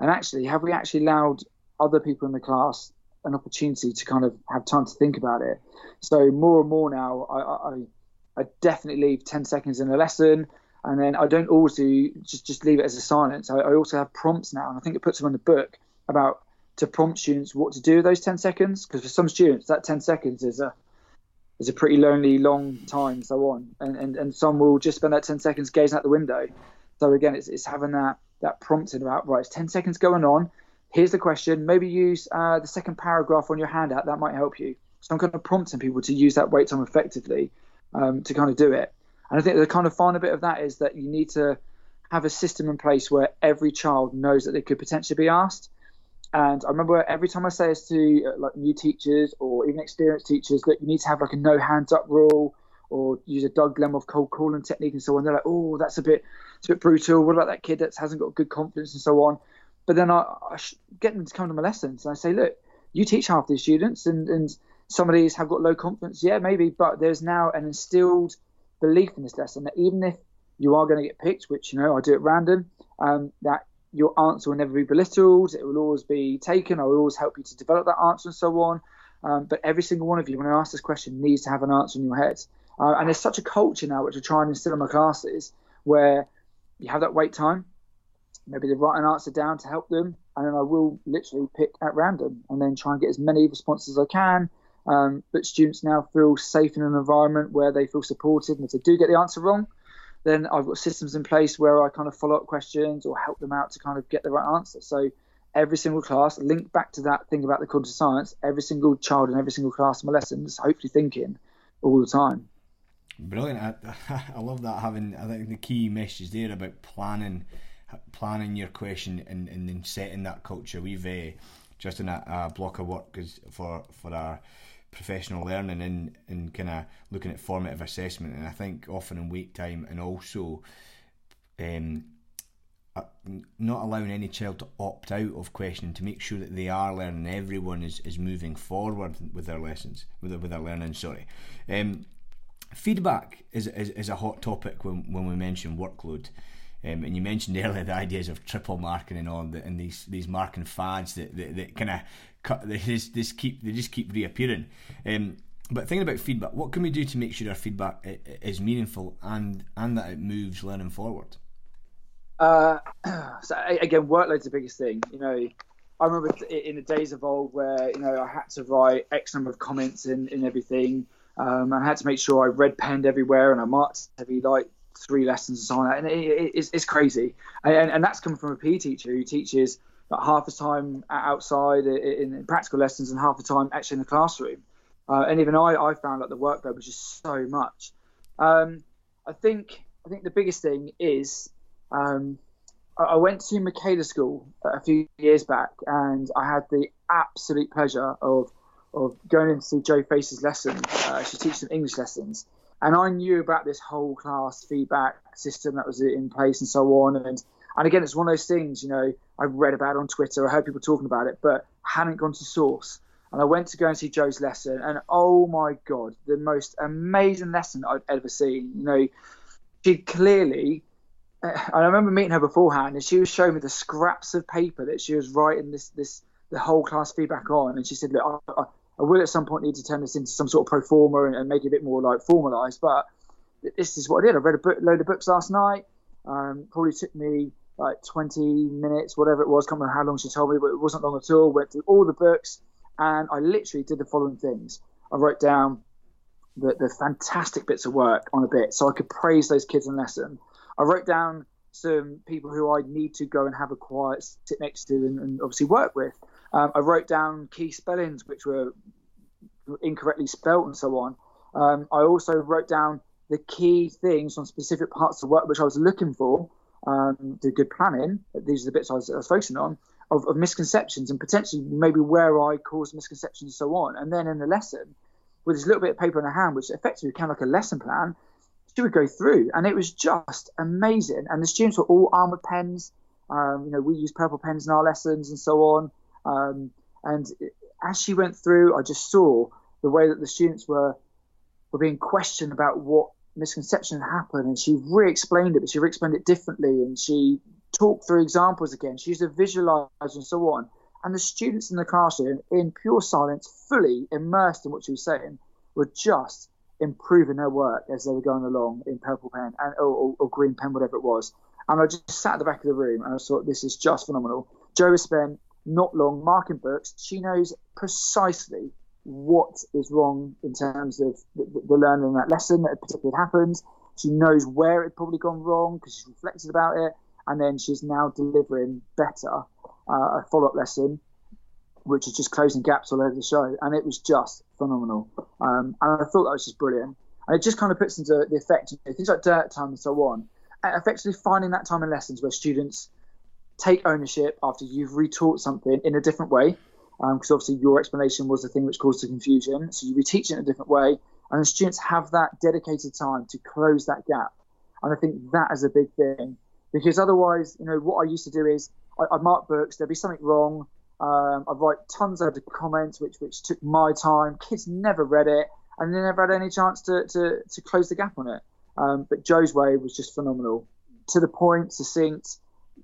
And actually, have we actually allowed other people in the class an opportunity to kind of have time to think about it? So more and more now, I, I, I definitely leave 10 seconds in a lesson, and then I don't always do just just leave it as a silence. I, I also have prompts now, and I think it puts them in the book about to prompt students what to do with those 10 seconds because for some students that 10 seconds is a is a pretty lonely long time so on. And, and and some will just spend that 10 seconds gazing out the window. So again it's, it's having that that prompting about right it's 10 seconds going on. Here's the question. Maybe use uh, the second paragraph on your handout. That might help you. So i'm kind of prompting people to use that wait time effectively um, to kind of do it. And i think the kind of final bit of that is that you need to have a system in place where every child knows that they could potentially be asked and I remember every time I say this to uh, like new teachers or even experienced teachers that you need to have like a no hands up rule or use a Doug Lemov cold calling technique and so on. They're like, oh, that's a bit, it's a bit brutal. What about that kid that hasn't got good confidence and so on? But then I, I get them to come to my lessons and I say, look, you teach half these students and, and some of these have got low confidence. Yeah, maybe, but there's now an instilled belief in this lesson that even if you are going to get picked, which, you know, I do at random, um, that your answer will never be belittled. It will always be taken. I will always help you to develop that answer and so on. Um, but every single one of you, when I ask this question, needs to have an answer in your head. Uh, and there's such a culture now, which I try and instill in my classes, where you have that wait time. Maybe they write an answer down to help them, and then I will literally pick at random and then try and get as many responses as I can. Um, but students now feel safe in an environment where they feel supported, and if they do get the answer wrong, then I've got systems in place where I kind of follow up questions or help them out to kind of get the right answer. So every single class, link back to that thing about the cognitive science, every single child in every single class in my lessons, hopefully thinking all the time. Brilliant. I, [LAUGHS] I love that having, I think the key message there about planning planning your question and, and then setting that culture. We've uh, just in a, a block of work for, for our professional learning and, and kind of looking at formative assessment. And I think often in wait time and also um, uh, not allowing any child to opt out of questioning to make sure that they are learning. Everyone is, is moving forward with their lessons, with their, with their learning. Sorry. Um, feedback is, is, is a hot topic when, when we mention workload. Um, and you mentioned earlier the ideas of triple marking and all, and these these marking fads that that, that kind of cut. Just keep they just keep reappearing. Um, but thinking about feedback, what can we do to make sure our feedback is meaningful and and that it moves learning forward? Uh, [CLEARS THROAT] so again, workload's the biggest thing. You know, I remember in the days of old where you know I had to write X number of comments and, and everything. Um, I had to make sure I red penned everywhere and I marked every like three lessons and so on. And it, it, it's, it's crazy. And, and that's coming from a PE teacher who teaches like half the time outside in, in practical lessons and half the time actually in the classroom. Uh, and even I, I found like the workload was just so much. Um, I think I think the biggest thing is um, I went to Michaela School a few years back, and I had the absolute pleasure of of going in to see Jo Facer's lesson. Uh, she teaches some English lessons, and I knew about this whole class feedback system that was in place and so on. And and again, it's one of those things, you know, I read about on Twitter, I heard people talking about it, but hadn't gone to source. And I went to go and see Jo's lesson, and oh my god, the most amazing lesson I'd ever seen. You know, she clearly. Eh, I remember meeting her beforehand, and she was showing me the scraps of paper that she was writing this this the whole class feedback on. And she said, "Look, I will at some point need to turn this into some sort of pro forma and, and make it a bit more like formalised. But this is what I did. I read a book, load of books last night. Um, probably took me like 20 minutes, whatever it was. Can't remember how long she told me, but it wasn't long at all. Went through all the books, and I literally did the following things. I wrote down the, the fantastic bits of work on a bit, so I could praise those kids in lesson. I wrote down some people who I need to go and have a quiet sit next to and, and obviously work with. Um, I wrote down key spellings which were incorrectly spelt and so on. Um, I also wrote down the key things on specific parts of work which I was looking for um, do good planning. These are the bits I was, I was focusing on of, of, misconceptions and potentially maybe where I caused misconceptions and so on. And then in the lesson, with this little bit of paper in her hand, which effectively of like a lesson plan, she would go through, and it was just amazing. And the students were all armored pens. Um, you know, we use purple pens in our lessons and so on. Um, and as she went through, I just saw the way that the students were were being questioned about what misconception had happened, and she re-explained it, but she re-explained it differently, and she talked through examples again. She used to visualize and so on. And the students in the classroom, in pure silence, fully immersed in what she was saying, were just improving their work as they were going along in purple pen and or, or, or green pen, whatever it was. And I just sat at the back of the room and I thought, this is just phenomenal. Jo has spent not long marking books. She knows precisely what is wrong in terms of the, the learning in that lesson that particularly happened. She knows where it probably gone wrong because she's reflected about it. And then she's now delivering better uh, a follow up lesson, which is just closing gaps all over the show. And it was just phenomenal. Um, and I thought that was just brilliant. And it just kind of puts into the effect, you know, things like dirt time and so on, effectively finding that time in lessons where students take ownership after you've retaught something in a different way. Because um, obviously your explanation was the thing which caused the confusion. So you reteach it in a different way. And the students have that dedicated time to close that gap. And I think that is a big thing because otherwise, you know, what I used to do is I, would mark books, there'd be something wrong. Um, I'd write tons of comments, which which took my time. Kids never read it, and they never had any chance to to, to close the gap on it. Um, but Jo's way was just phenomenal, to the point, succinct,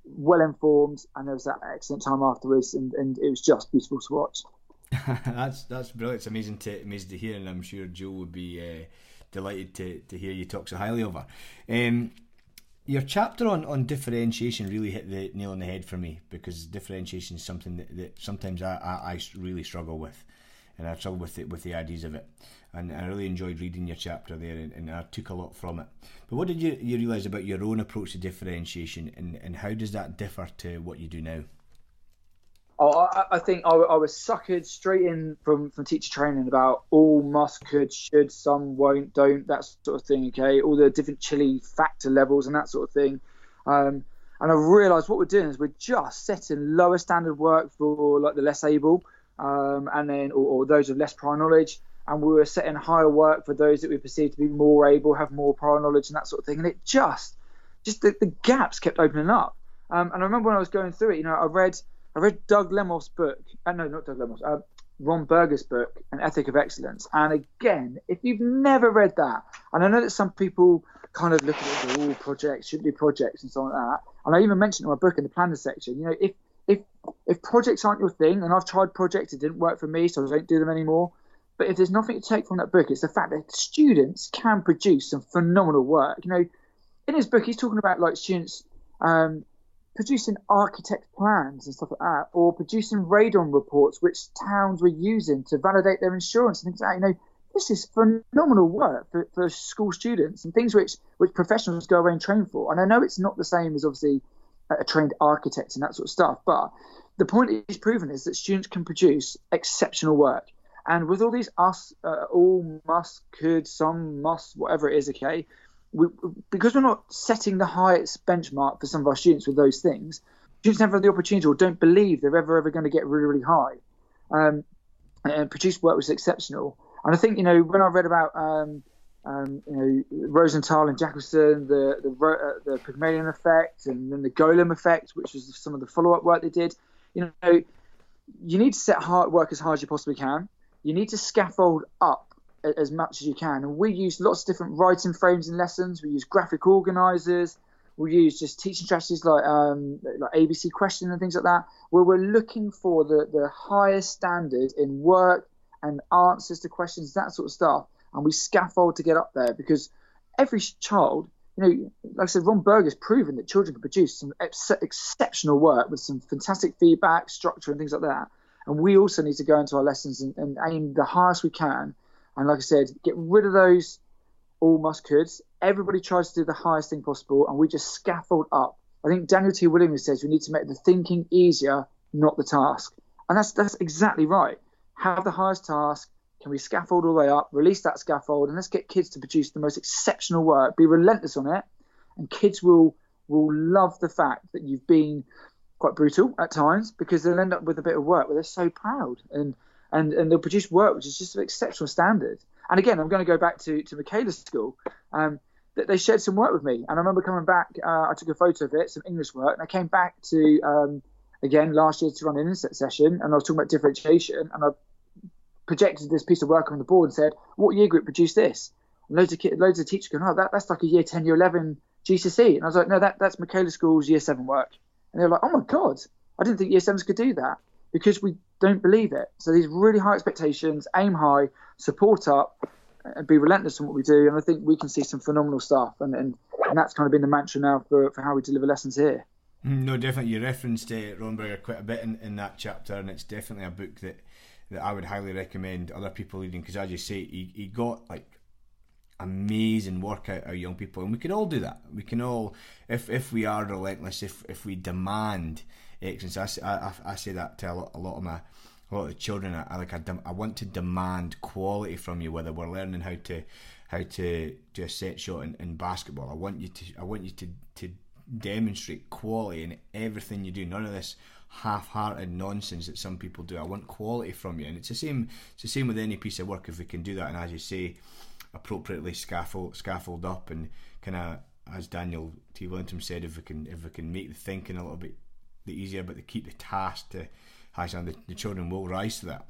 well informed, and there was that excellent time afterwards, and, and it was just beautiful to watch. [LAUGHS] that's that's brilliant. It's amazing to amazing to hear, and I'm sure Jo would be uh, delighted to, to hear you talk so highly of her. Um, your chapter on, on differentiation really hit the nail on the head for me because differentiation is something that, that sometimes I, I, I really struggle with and I struggle with it with the ideas of it and I really enjoyed reading your chapter there and, and I took a lot from it but what did you, you realise about your own approach to differentiation and, and how does that differ to what you do now? Oh, I, I think I, I, was suckered straight in from, from teacher training about all must, could, should, some won't, don't, that sort of thing. Okay, all the different chili factor levels and that sort of thing. Um, and I realised what we're doing is we're just setting lower standard work for like the less able, um, and then or, or, those with less prior knowledge, and we were setting higher work for those that we perceived to be more able, have more prior knowledge and that sort of thing. And it just, just the, the gaps kept opening up. Um, and I remember when I was going through it, you know, I read I read Doug Lemov's book. Uh, no, not Doug Lemov. Uh, Ron Berger's book, An Ethic of Excellence. And again, if you've never read that, and I know that some people kind of look at it all projects, should be projects and so on like that. And I even mentioned in my book in the planner section, you know, if if if projects aren't your thing, and I've tried projects, it didn't work for me, so I don't do them anymore. But if there's nothing to take from that book, it's the fact that students can produce some phenomenal work. You know, in his book, he's talking about like students um, producing architect plans and stuff like that, or producing radon reports which towns were using to validate their insurance and things like that. You know, this is phenomenal work for, for school students and things which which professionals go away and train for. And I know it's not the same as obviously a trained architect and that sort of stuff, but the point is proven is that students can produce exceptional work. And with all these us, uh, all must, could, some must, whatever it is, okay, we, because we're not setting the highest benchmark for some of our students with those things, students never have the opportunity or don't believe they're ever ever going to get really really high. Um, and produce work was exceptional. And I think you know when I read about um, um, you know Rosenthal and Jacobson, the the, uh, the Pygmalion effect, and then the Golem effect, which was some of the follow up work they did. You know, you need to set hard work as hard as you possibly can. You need to scaffold up as much as you can. And we use lots of different writing frames and lessons. We use graphic organizers. We use just teaching strategies like um, like ABC questions and things like that, where we're looking for the, the highest standard in work and answers to questions, that sort of stuff. And we scaffold to get up there because every child, you know, like I said, Ron Berger's proven that children can produce some ex- exceptional work with some fantastic feedback, structure, and things like that. And we also need to go into our lessons and, and aim the highest we can and like I said, get rid of those all must coulds. Everybody tries to do the highest thing possible, and we just scaffold up. I think Daniel T. Willingham says we need to make the thinking easier, not the task. And that's that's exactly right. Have the highest task. Can we scaffold all the way up? Release that scaffold, and let's get kids to produce the most exceptional work. Be relentless on it, and kids will will love the fact that you've been quite brutal at times because they'll end up with a bit of work where they're so proud and and and they'll produce work which is just of exceptional standard. And again, I'm going to go back to to Michaela's school. Um, that they shared some work with me, and I remember coming back. Uh, I took a photo of it, some English work, and I came back to um, again last year to run an inset session, and I was talking about differentiation, and I projected this piece of work on the board and said, "What year group produced this?" And loads of kids, loads of teachers going, "Oh, that, that's like a year ten, year eleven GCSE," and I was like, "No, that that's Michaela School's year seven work," and they were like, "Oh my god, I didn't think year sevens could do that." Because we don't believe it. So these really high expectations, aim high, support up, and be relentless in what we do. And I think we can see some phenomenal stuff. And, and, and that's kind of been the mantra now for, for how we deliver lessons here. Mm, no, definitely. You referenced uh, Ron quite a bit in, in that chapter, and it's definitely a book that, that I would highly recommend other people reading because, as you say, he, he got like amazing work out of young people, and we can all do that. We can all, if if we are relentless, if if we demand excellence, I, I, I say that to a lot, a lot of my a lot of children. I, I like I, I want to demand quality from you, whether we're learning how to how to do a set shot in, in basketball. I want you to I want you to to demonstrate quality in everything you do. None of this half-hearted nonsense that some people do. I want quality from you, and it's the same. It's the same with any piece of work. If we can do that, and as you say, appropriately scaffold scaffold up, and kind of as Daniel T. Willingham said, if we can if we can make the thinking a little bit easier, but to keep the task to high the, the children will rise to that.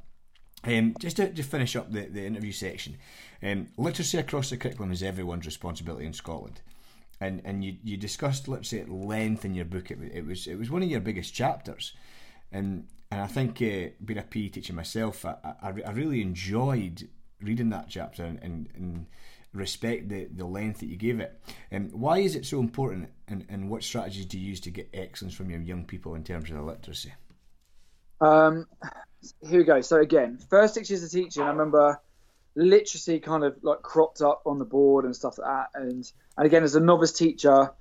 Um, just to, to finish up the, the interview section, um, literacy across the curriculum is everyone's responsibility in Scotland, and and you, you discussed literacy at length in your book. It, it was it was one of your biggest chapters, and and I think uh, being a PE teacher myself, I, I, I really enjoyed reading that chapter and, and, and respect the, the length that you gave it. Um, why is it so important, and, and what strategies do you use to get excellence from your young people in terms of the literacy? Um, here we go. So again, first six years of teaching, I remember literacy kind of like cropped up on the board and stuff like that. And and again, as a novice teacher,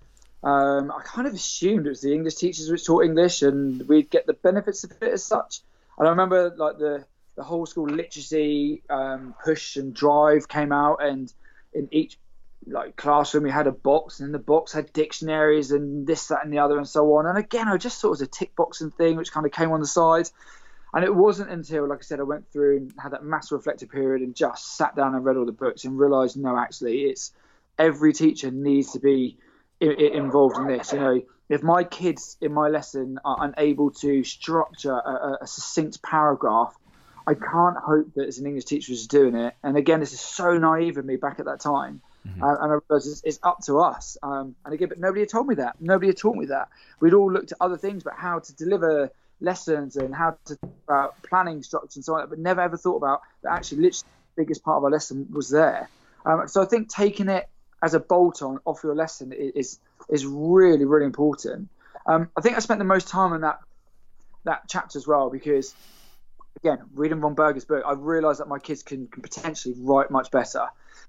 um, I kind of assumed it was the English teachers which taught English, and we'd get the benefits of it as such. And I remember like the the whole school literacy um, push and drive came out, and in each like classroom we had a box and in the box had dictionaries and this that and the other and so on and again i just thought it was a tick boxing thing which kind of came on the side and it wasn't until like i said i went through and had that mass reflective period and just sat down and read all the books and realized no actually it's every teacher needs to be involved in this you know if my kids in my lesson are unable to structure a, a succinct paragraph I can't hope that as an English teacher is doing it. And again, this is so naive of me back at that time. Mm-hmm. Uh, and I realised it's, it's, up to us. Um, and again, but nobody had told me that. Nobody had taught me that. We'd all looked at other things, but how to deliver lessons and how to about planning structure and so on, but never ever thought about that. Actually, literally, the biggest part of our lesson was there. Um, so I think taking it as a bolt on off your lesson is is really really important. Um, I think I spent the most time on that that chapter as well because again reading Ron Berger's book, I realised that my kids can, can potentially write much better.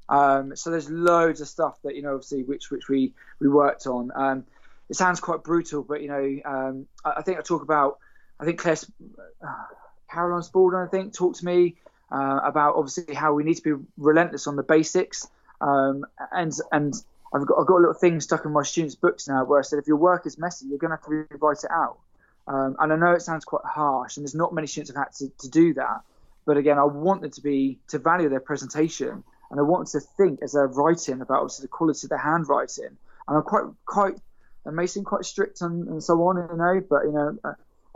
Um, so there's loads of stuff that you know, obviously, which which we we worked on. Um, it sounds quite brutal, but you know, um, I, I, think I talk about. I think Claire, uh, Caroline Spalding, I think, talked to me uh, about obviously how we need to be relentless on the basics. Um, and and I've got I've got a little thing stuck in my students' books now where I said if your work is messy, you're going to have to rewrite it out. Um, and I know it sounds quite harsh, and there's not many students have had to, to do that. But again, I want them to be to value their presentation and I want them to think as they're writing about obviously the quality of their handwriting. And I'm quite quite seem quite strict and, and so on, you know, but you know,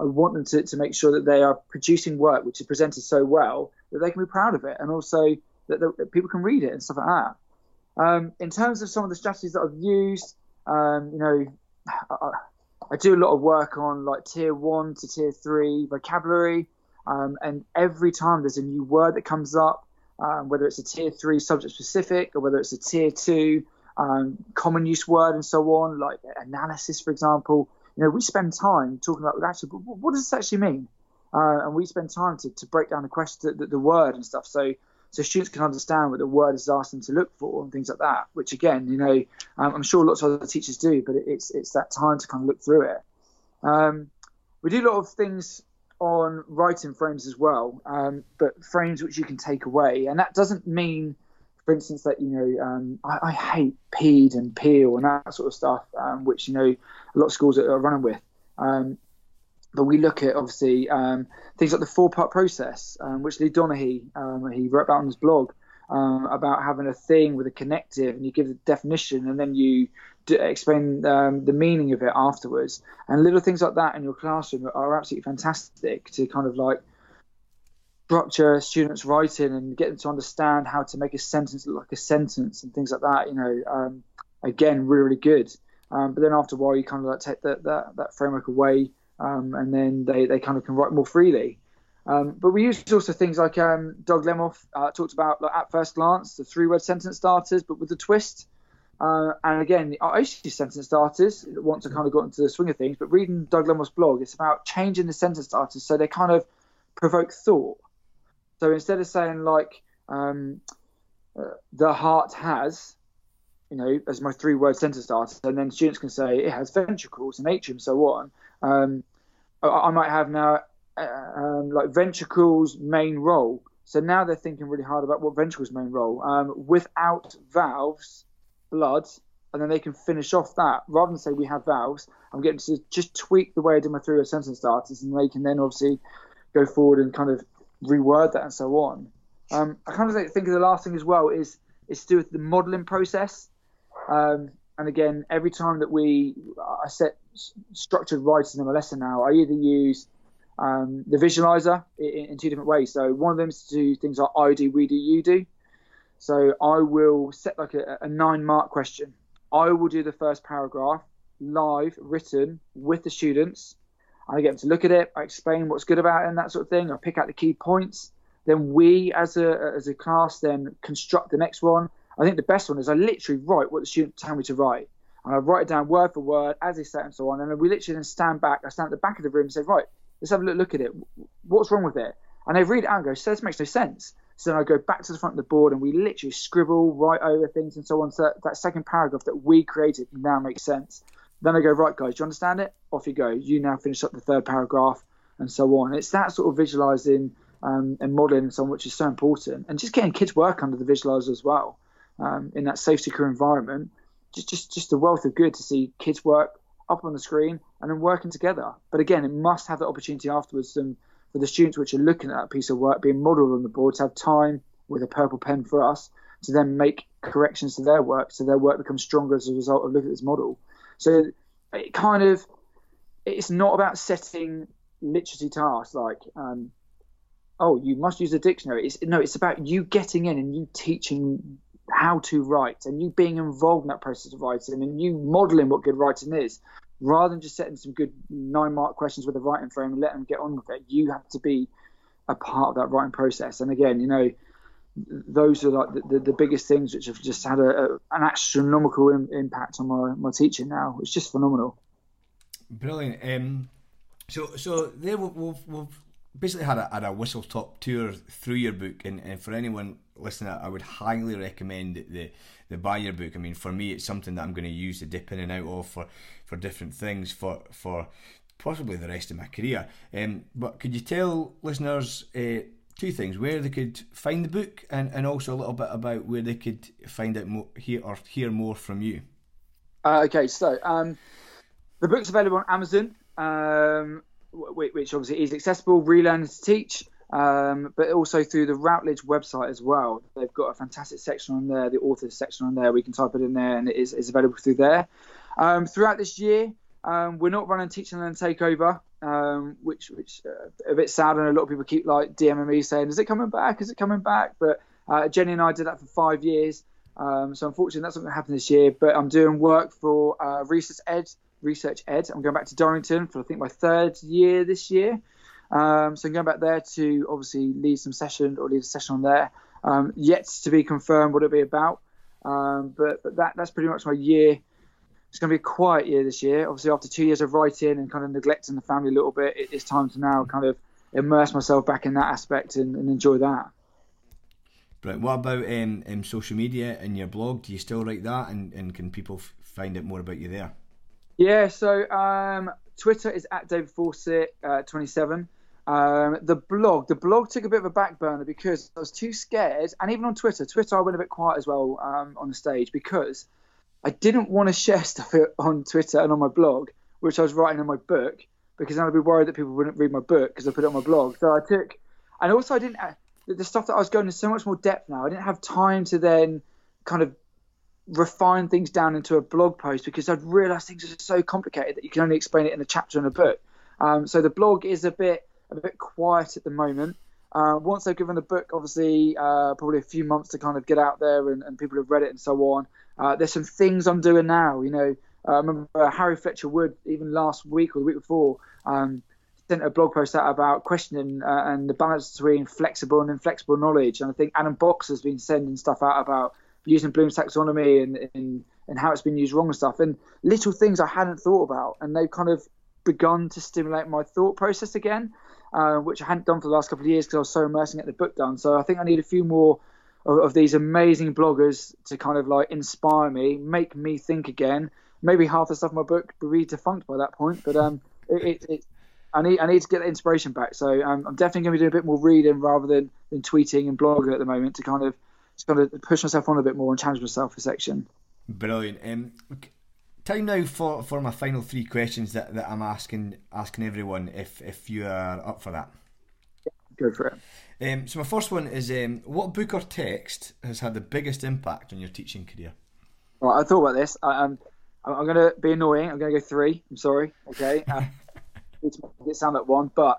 I, want them to, to make sure that they are producing work which is presented so well that they can be proud of it, and also that, the, that people can read it and stuff like that. Um, in terms of some of the strategies that I've used, um, you know, I, I, do a lot of work on like tier one to tier three vocabulary, um, and every time there's a new word that comes up, um, whether it's a tier three subject specific or whether it's a tier two um, common use word and so on, like analysis, for example. You know, we spend time talking about actually what does this actually mean, uh, and we spend time to, to break down the question, the, the, word and stuff, so so students can understand what the word is asking them to look for and things like that. Which again, you know, um, I'm sure lots of other teachers do, but it's it's that time to kind of look through it. Um, we do a lot of things on writing frames as well, um, but frames which you can take away. And that doesn't mean, for instance, that, you know, um, I, I, hate peed and Peel and that sort of stuff, um, which, you know, a lot of schools are, running with. Um, but we look at, obviously, um, things like the four part process, um, which Lee Donaghy, he wrote about on his blog. about having a thing with a connective, and you give the definition, and then you do, explain um, the meaning of it afterwards. And little things like that in your classroom are absolutely fantastic to kind of like structure students' writing and get them to understand how to make a sentence look like a sentence and things like that. You know, um, again, really, really good. Um, but then after a while, you kind of like take that that, that framework away, um, and then they, they kind of can write more freely. Um, but we use also things like um, Doug Lemov uh, talked about like, at first glance, the three word sentence starters, but with the twist. Uh, and again, I used to sentence starters once I kind of got into the swing of things. But reading Doug Lemov's blog, it's about changing the sentence starters so they kind of provoke thought. So instead of saying like um, uh, the heart has, you know, as my three word sentence starter, and then students can say it has ventricles and atrium, so on. Um, I, I, might have now uh, um, like ventricles main role. So now they're thinking really hard about what ventricles main role. Um, without valves, blood, and then they can finish off that rather than say we have valves. I'm getting to just tweak the way I do my three word sentence starters, and they can then obviously go forward and kind of reword that and so on. Um, I kind of think of the last thing as well is is to do with the modelling process. Um, and again, every time that we I set structured writing in my lesson now, I either use um, the visualizer in, in, two different ways. So one of them is to do things like I do, we do, you do. So I will set like a, a nine mark question. I will do the first paragraph live, written with the students. I get them to look at it. I explain what's good about it and that sort of thing. I pick out the key points. Then we, as a as a class, then construct the next one. I think the best one is I literally write what the student tell me to write, and I write it down word for word as they say and so on. And then we literally then stand back. I stand at the back of the room and say, right, let's have a look, look at it. What's wrong with it? And they read it out and go, so this makes no sense. So then I go back to the front of the board and we literally scribble, write over things and so on. So that, that second paragraph that we created now makes sense. Then I go, right, guys, do you understand it? Off you go. You now finish up the third paragraph and so on. It's that sort of visualizing um, and modeling and so on, which is so important. And just getting kids work under the visualizer as well um, in that safe, secure environment. Just, just, just a wealth of good to see kids work up on the screen and then working together. But again, it must have the opportunity afterwards and for the students which are looking at that piece of work being modelled on the board to have time with a purple pen for us to then make corrections to their work so their work becomes stronger as a result of looking at this model. So it kind of it's not about setting literacy tasks like um, oh you must use a dictionary. It's, no, it's about you getting in and you teaching how to write and you being involved in that process of writing and you modeling what good writing is rather than just setting some good nine mark questions with a writing frame and let them get on with it you have to be a part of that writing process and again you know those are like the, the, the, biggest things which have just had a, a an astronomical Im- impact on my, my teaching now. It's just phenomenal. Brilliant. Um, so so there we've, we've, we've basically had a, had a whistle top tour through your book, and, and for anyone listening, I would highly recommend the the buy your book. I mean, for me, it's something that I'm going to use to dip in and out of for for different things for for possibly the rest of my career. Um, but could you tell listeners? Uh, two things: where they could find the book, and, and also a little bit about where they could find out more, hear or hear more from you. Uh, okay, so um, the book's available on Amazon, um, which obviously is accessible. Relearn to teach. Um, but also through the Routledge website as well. They've got a fantastic section on there, the authors section on there. We can type it in there, and it is, available through there. Um, throughout this year, um, we're not running Teaching and Learn Takeover um, which which uh, a bit sad, and a lot of people keep like DMing me saying, "Is it coming back? Is it coming back?" But uh, Jenny and I did that for five years, um, so unfortunately that's not going to happen this year. But I'm doing work for uh, Research Ed. Research Ed. I'm going back to Durrington for I think my third year this year. Um, so I'm going back there to obviously lead some session or lead a session on there. Um, yet to be confirmed what it'll be about. Um, but, but that that's pretty much my year it's going to be a quiet year this year. Obviously, after two years of writing and kind of neglecting the family a little bit, it's time to now kind of immerse myself back in that aspect and, and enjoy that. But what about um, um, social media and your blog? Do you still write that, and, and can people f- find out more about you there? Yeah, so um, Twitter is at David Fawcett uh, 27. Um, the blog, the blog took a bit of a back burner because I was too scared, and even on Twitter, Twitter I went a bit quiet as well um, on the stage because I didn't want to share [LAUGHS] stuff on Twitter and on my blog, which I was writing in my book, because then I'd be worried that people wouldn't read my book because I put it on my blog. So I took, and also I didn't, the stuff that I was going into so much more depth now, I didn't have time to then kind of refine things down into a blog post because I'd realised things are so complicated that you can only explain it in a chapter in a book. Um, so the blog is a bit a bit quiet at the moment. Uh, once they've given the book, obviously, uh, probably a few months to kind of get out there and, and people have read it and so on. Uh, there's some things I'm doing now. You know, uh, I remember Harry Fletcher Wood, even last week or the week before, um, sent a blog post out about questioning uh, and the balance between flexible and inflexible knowledge. And I think Adam Box has been sending stuff out about using Bloom's taxonomy and, and, and how it's been used wrong and stuff. And little things I hadn't thought about, and they've kind of begun to stimulate my thought process again, uh, which I hadn't done for the last couple of years because I was so immersed in getting the book done. So I think I need a few more of, of these amazing bloggers to kind of like inspire me, make me think again. Maybe half the stuff in my book would be defunct by that point, but um, it, it, it I need I need to get the inspiration back. So um, I'm definitely going to be doing a bit more reading rather than, than tweeting and blogging at the moment to kind of just kind of push myself on a bit more and challenge myself a section. Brilliant. Um, time now for, for my final three questions that, that I'm asking asking everyone if if you are up for that. go for it. Um, so my first one is um, what book or text has had the biggest impact on your teaching career? Right, I thought about this. I, um, I'm going to be annoying. I'm going to go three. I'm sorry. Okay. [LAUGHS] Uh, it sound like one, but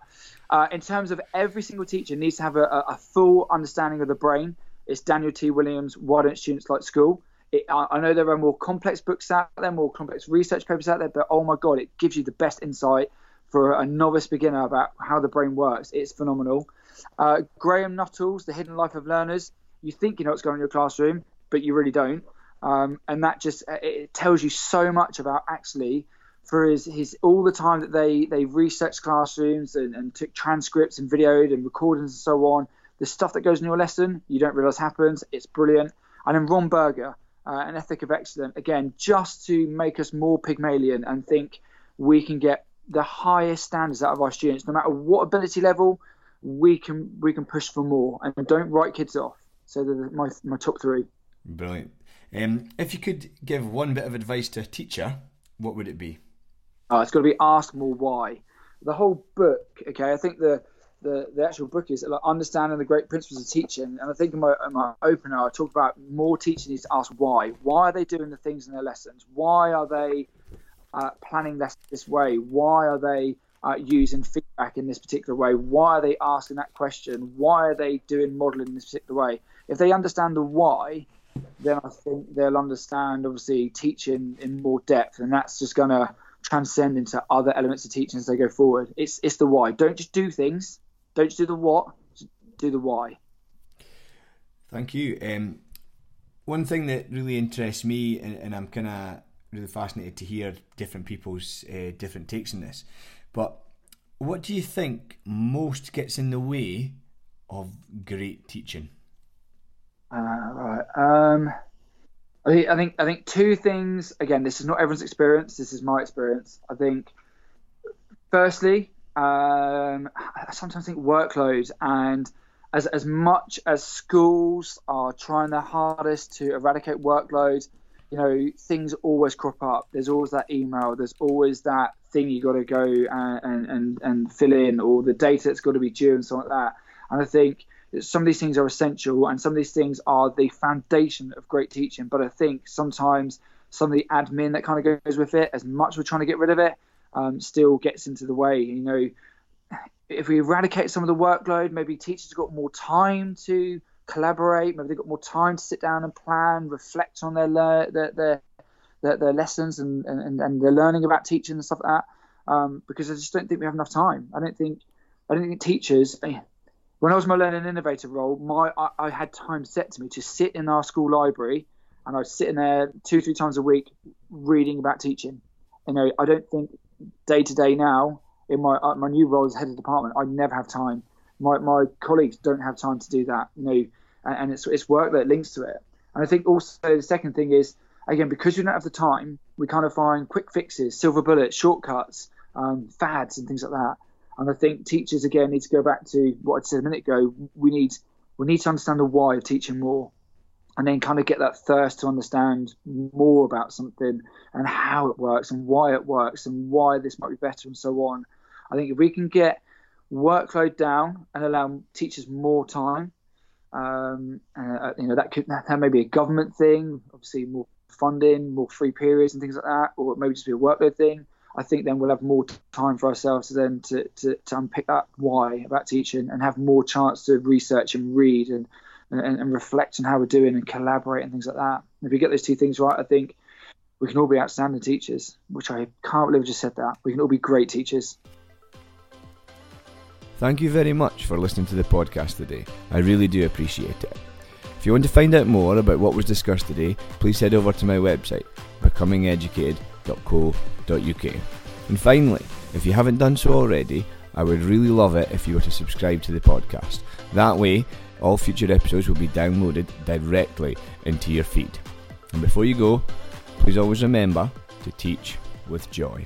uh, in terms of every single teacher needs to have a, a, full understanding of the brain. It's Daniel T. Willingham's. Why don't students like school? It, I, know there are more complex books out there, more complex research papers out there, but oh my god, it gives you the best insight for a novice beginner about how the brain works. It's phenomenal. Uh, Graham Nuthall's The Hidden Life of Learners. You think you know what's going on in your classroom, but you really don't. Um, and that just it tells you so much about actually for his, his all the time that they they researched classrooms and, and took transcripts and videoed and recordings and so on. The stuff that goes in your lesson you don't realise happens. It's brilliant. And then Ron Berger, uh, an ethic of excellence, again just to make us more Pygmalion and think we can get the highest standards out of our students, no matter what ability level, we can we can push for more and don't write kids off. So they're my my top three. Brilliant. Um, if you could give one bit of advice to a teacher, what would it be? Uh, it's got to be ask more why. The whole book, okay, I think the the, the actual book is like understanding the great principles of teaching. And I think in my, in my opener, I talked about more teachers need to ask why. Why are they doing the things in their lessons? Why are they uh, planning lessons this way? Why are they uh, using feedback in this particular way? Why are they asking that question? Why are they doing modeling in this particular way? If they understand the why, then I think they'll understand obviously teaching in more depth, and that's just going to transcend into other elements of teaching as they go forward. It's it's the why. Don't just do things. Don't just do the what. do the why. Thank you. Um, one thing that really interests me, and, and I'm kind of really fascinated to hear different people's uh, different takes on this. But what do you think most gets in the way of great teaching? Uh, right. Um, I think, I think I think two things. Again, this is not everyone's experience. This is my experience. I think, firstly, um, I sometimes think workload and as as much as schools are trying their hardest to eradicate workload, you know, things always crop up. There's always that email. There's always that thing you got to go and, and and fill in, or the data that's got to be due, and so like that. And I think some of these things are essential and some of these things are the foundation of great teaching. But I think sometimes some of the admin that kind of goes with it, as much as we're trying to get rid of it, um, still gets into the way. You know, if we eradicate some of the workload, maybe teachers have got more time to collaborate. Maybe they've got more time to sit down and plan, reflect on their their their, their, their lessons and, and, and their learning about teaching and stuff like that. Um, because I just don't think we have enough time. I don't think I don't think teachers when I was in my learning innovator role, my I, I, had time set to me to sit in our school library, and I was sitting there two three times a week reading about teaching. You know, I don't think day to day now in my uh, my new role as head of department, I never have time. My my colleagues don't have time to do that. You know, and, and it's it's work that links to it. And I think also the second thing is again because we don't have the time, we kind of find quick fixes, silver bullets, shortcuts, um, fads, and things like that. And I think teachers again need to go back to what I said a minute ago. We need we need to understand the why of teaching more, and then kind of get that thirst to understand more about something and how it works and why it works and why this might be better and so on. I think if we can get workload down and allow teachers more time, um, uh, you know that could that may be a government thing, obviously more funding, more free periods and things like that, or maybe just be a workload thing, I think then we'll have more time for ourselves to then to, to, to unpick that why about teaching and have more chance to research and read and, and, and reflect on how we're doing and collaborate and things like that. If we get those two things right, I think we can all be outstanding teachers, which I can't believe I just said that. We can all be great teachers. Thank you very much for listening to the podcast today. I really do appreciate it. If you want to find out more about what was discussed today, please head over to my website, becomingeducated.co.uk. And finally, if you haven't done so already, I would really love it if you were to subscribe to the podcast. That way, all future episodes will be downloaded directly into your feed. And before you go, please always remember to teach with joy.